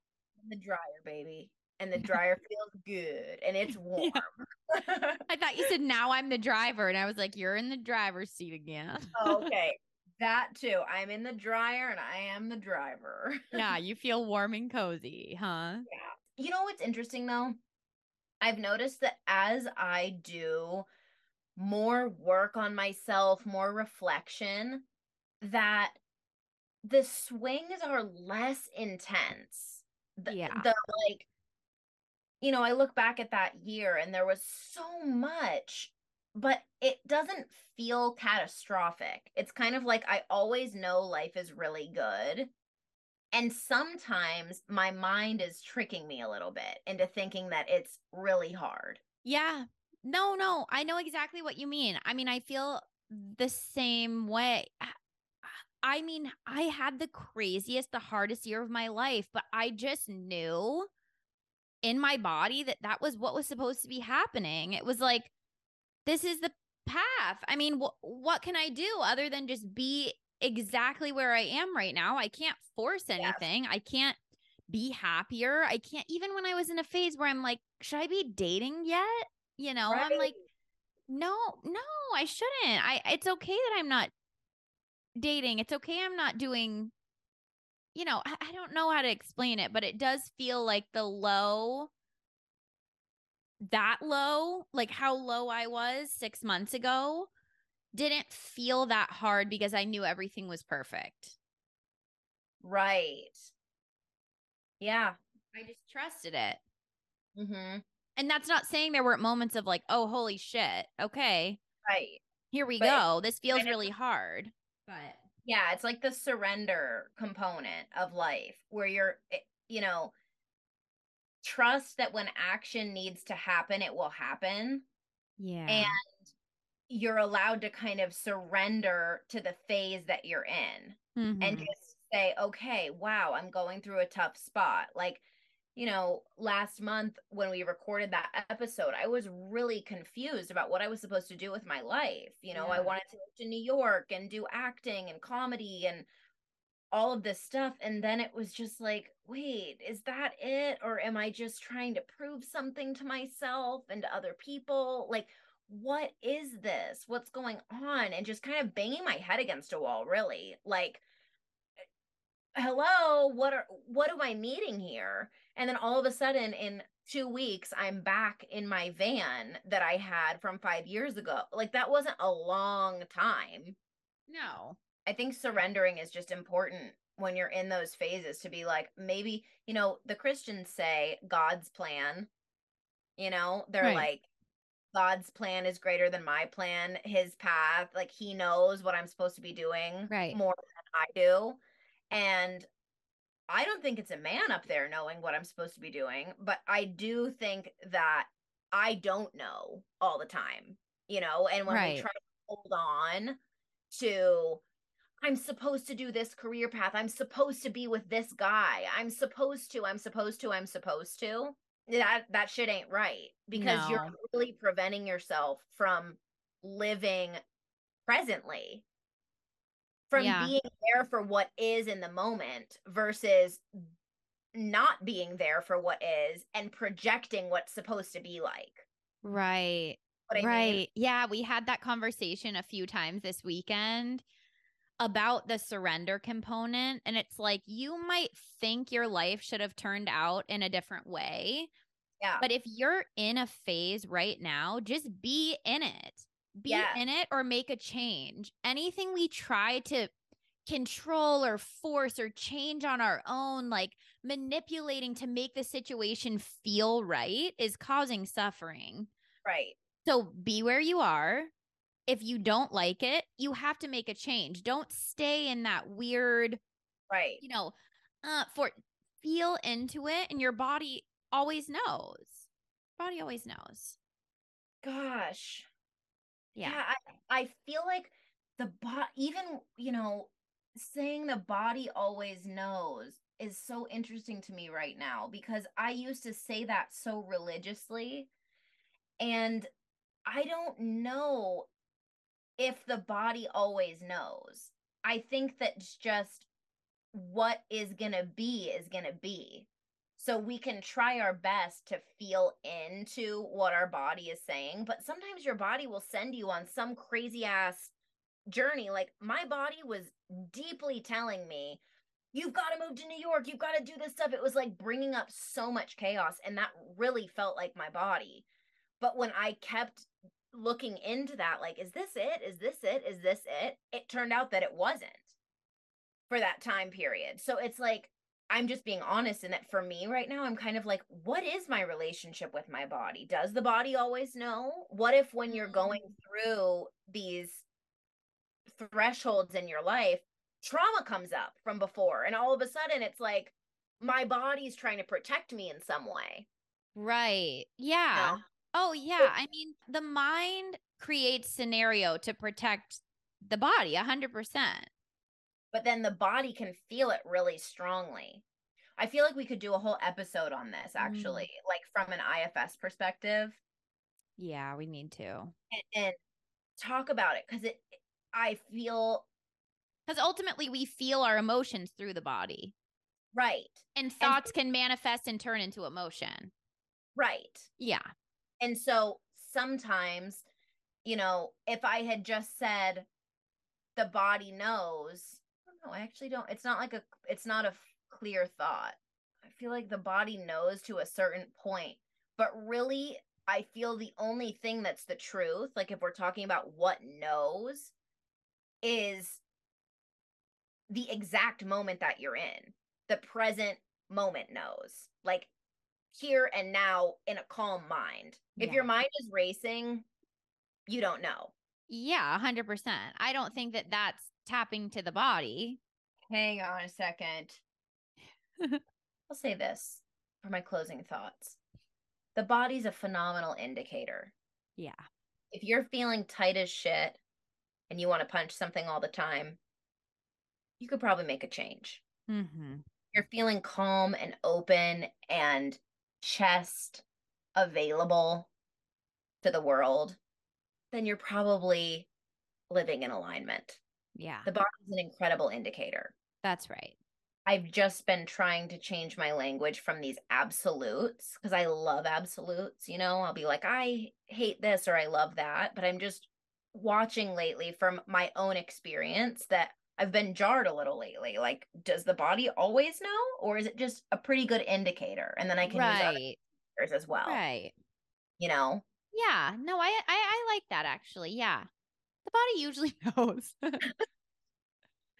the dryer, baby. And the dryer feels good and it's warm. I thought you said now I'm the driver, and I was like, you're in the driver's seat again. okay. That too. I'm in the dryer and I am the driver. yeah, you feel warm and cozy, huh? You know what's interesting though? I've noticed that as I do more work on myself, more reflection, that the swings are less intense. The, Yeah. the like you know, I look back at that year and there was so much, but it doesn't feel catastrophic. It's kind of like I always know life is really good. And sometimes my mind is tricking me a little bit into thinking that it's really hard. Yeah. No, no, I know exactly what you mean. I mean, I feel the same way. Ah, I mean, I had the craziest, the hardest year of my life, but I just knew in my body that that was what was supposed to be happening. It was like, this is the path. I mean, wh- what can I do other than just be exactly where I am right now? I can't force anything. Yes. I can't be happier. I can't, even when I was in a phase where I'm like, should I be dating yet? You know, right. I'm like, no, no, I shouldn't. I, it's okay that I'm not dating. It's okay. I'm not doing you know, I, I don't know how to explain it, but it does feel like the low that low, like how low I was six months ago, didn't feel that hard because I knew everything was perfect. Right. Yeah. I just trusted it. Mm-hmm. And that's not saying there weren't moments of like, oh, holy shit. Okay. Right. Here we but go. This feels really hard. But yeah, it's like the surrender component of life where you're, eh, you know, trust that when action needs to happen, it will happen. Yeah. And you're allowed to kind of surrender to the phase that you're in mm-hmm. and just say, okay, wow, I'm going through a tough spot. Like, you know, last month when we recorded that episode, I was really confused about what I was supposed to do with my life. You know, yeah. I wanted to move to New York and do acting and comedy and all of this stuff. And then it was just like, wait, is that it? Or am I just trying to prove something to myself and to other people? Like, what is this? What's going on? And just kind of banging my head against a wall, really. Like, hello, what are what am I needing here? And then all of a sudden, in two weeks, I'm back in my van that I had from five years ago. Like that wasn't a long time. No. I think surrendering is just important when you're in those phases to be like, maybe, you know, the Christians say God's plan, you know, they're right. like, God's plan is greater than my plan, his path, like he knows what I'm supposed to be doing right. more than I do. And I don't think it's a man up there knowing what I'm supposed to be doing, but I do think that I don't know all the time, you know, and when right. we try to hold on to I'm supposed to do this career path. I'm supposed to be with this guy. I'm supposed to, I'm supposed to, I'm supposed to. That that shit ain't right because no. you're really preventing yourself from living presently from yeah. being there for what is in the moment versus not being there for what is and projecting what's supposed to be like. Right. right. Mean? Yeah, we had that conversation a few times this weekend about the surrender component and it's like you might think your life should have turned out in a different way. Yeah. But if you're in a phase right now, just be in it be yeah. in it or make a change. Anything we try to control or force or change on our own, like manipulating to make the situation feel right, is causing suffering. Right. So be where you are. If you don't like it, you have to make a change. Don't stay in that weird, right? You know, uh, for feel into it, and your body always knows. Body always knows. Gosh, yeah, yeah I, I feel like the body even you know saying the body always knows is so interesting to me right now because i used to say that so religiously and i don't know if the body always knows i think that's just what is gonna be is gonna be so we can try our best to feel into what our body is saying, but sometimes your body will send you on some crazy ass journey. Like my body was deeply telling me, you've got to move to New York, you've got to do this stuff. It was like bringing up so much chaos, and that really felt like my body. But when I kept looking into that, like, is this it? Is this it? Is this it? It turned out that it wasn't for that time period. So it's like, I'm just being honest in that for me right now, I'm kind of like, what is my relationship with my body? Does the body always know? What if when you're going Mm. through these thresholds in your life, trauma comes up from before, and all of a sudden it's like my body's trying to protect me in some way. Right. Yeah. Oh, yeah. I mean, the mind creates scenario to protect the body a hundred percent. But then the body can feel it really strongly. I feel like we could do a whole episode on this actually, mm. like from an IFS perspective. Yeah, we need to. and, and talk about it because it i feel Because ultimately we feel our emotions through the body. right And thoughts can manifest and turn into emotion. right Yeah. and so sometimes you know if i had just said the body knows know, I actually don't. It's not like a it's not a clear thought. I feel like the body knows to a certain point but really i feel the only thing that's the truth like if we're talking about what knows is the exact moment that you're in. The present moment knows. Like here and now in a calm mind. If Yeah. your mind is racing you don't know. Yeah, a hundred percent. I don't think that that's tapping to the body. hang on a second i'll say this for my closing thoughts the body's a phenomenal indicator Yeah. if you're feeling tight as shit and you want to punch something all the time you could probably make a change Mm-hmm. you're feeling calm and open and chest available to the world, then you're probably living in alignment. Yeah. The body is an incredible indicator. That's right. I've just been trying to change my language from these absolutes because I love absolutes. You know, I'll be like, I hate this or I love that. But I'm just watching lately from my own experience that I've been jarred a little lately. Like, does the body always know or is it just a pretty good indicator? And then I can use other right. indicators as well. Right. You know? Yeah. No, I, I I like that actually. Yeah. Body usually knows.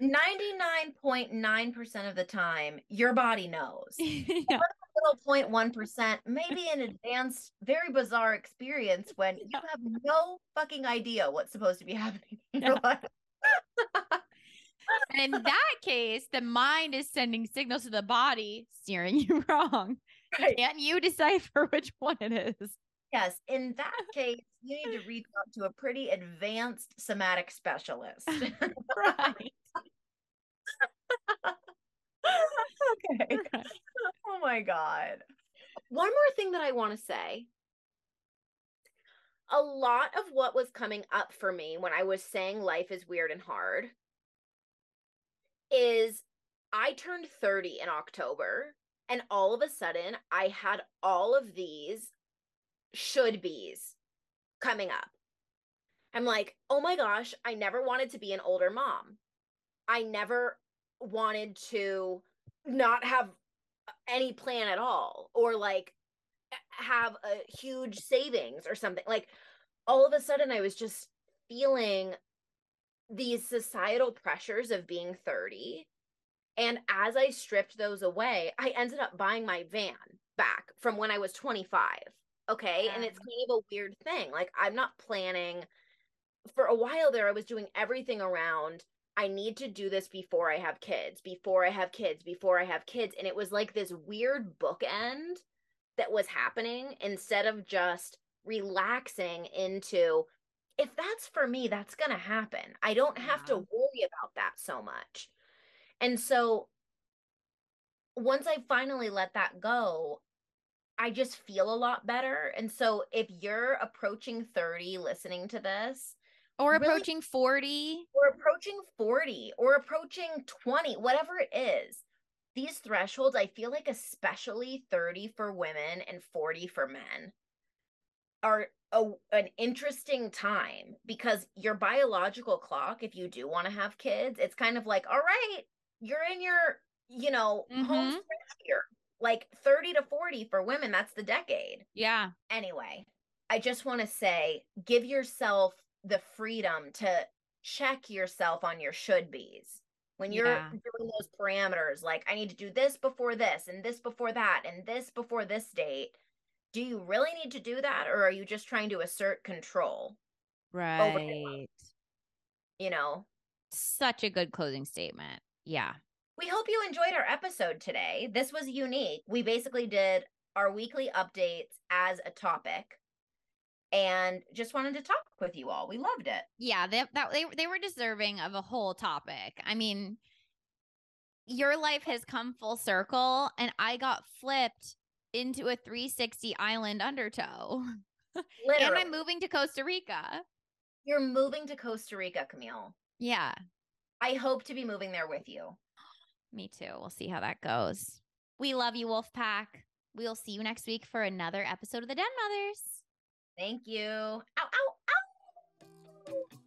99.9% of the time, your body knows. yeah. little 0.1%, maybe an advanced, very bizarre experience when you have no fucking idea what's supposed to be happening in your Yeah. life. And in that case, the mind is sending signals to the body, steering you wrong. Right. Can't you decipher which one it is? Yes. In that case, you need to reach out to a pretty advanced somatic specialist. Right. okay. Oh my God. One more thing that I want to say. A lot of what was coming up for me when I was saying life is weird and hard is I turned 30 in October, and all of a sudden I had all of these should be's coming up. I'm like, oh my gosh, I never wanted to be an older mom. I never wanted to not have any plan at all or like have a huge savings or something. Like all of a sudden, I was just feeling these societal pressures of being 30. And as I stripped those away, I ended up buying my van back from when I was 25. Okay. And it's kind of a weird thing. Like, I'm not planning for a while there, I was doing everything around. I need to do this before I have kids, before I have kids, before I have kids. And it was like this weird bookend that was happening instead of just relaxing into if that's for me, that's going to happen. I don't have to worry about that so much. And so once I finally let that go, I just feel a lot better. And so if you're approaching 30 listening to this, Or Really? approaching 40. or approaching 40 or approaching 20, whatever it is, these thresholds, I feel like, especially 30 for women and 40 for men, are a, an interesting time because your biological clock, if you do want to have kids, it's kind of like, all right, you're in your, you know, home Mhm. stretch here. Like 30 to 40 for women, that's the decade Yeah. anyway, I just want to say give yourself the freedom to check yourself on your should be's when you're Yeah. doing those parameters, like I need to do this before this and this before that and this before this date, do you really need to do that or are you just trying to assert control? Right. You know, Such a good closing statement. Yeah. We hope you enjoyed our episode today. This was unique. We basically did our weekly updates as a topic and just wanted to talk with you all. We loved it. Yeah, they that they they were deserving of a whole topic. I mean, your life has come full circle and I got flipped into a 360 island undertow. Literally. And I'm moving to Costa Rica. You're moving to Costa Rica, Camille. Yeah, I hope to be moving there with you. Me too. We'll see how that goes. We love you, Wolfpack. We'll see you next week for another episode of the Den Mothers. Thank you. Ow, ow, ow.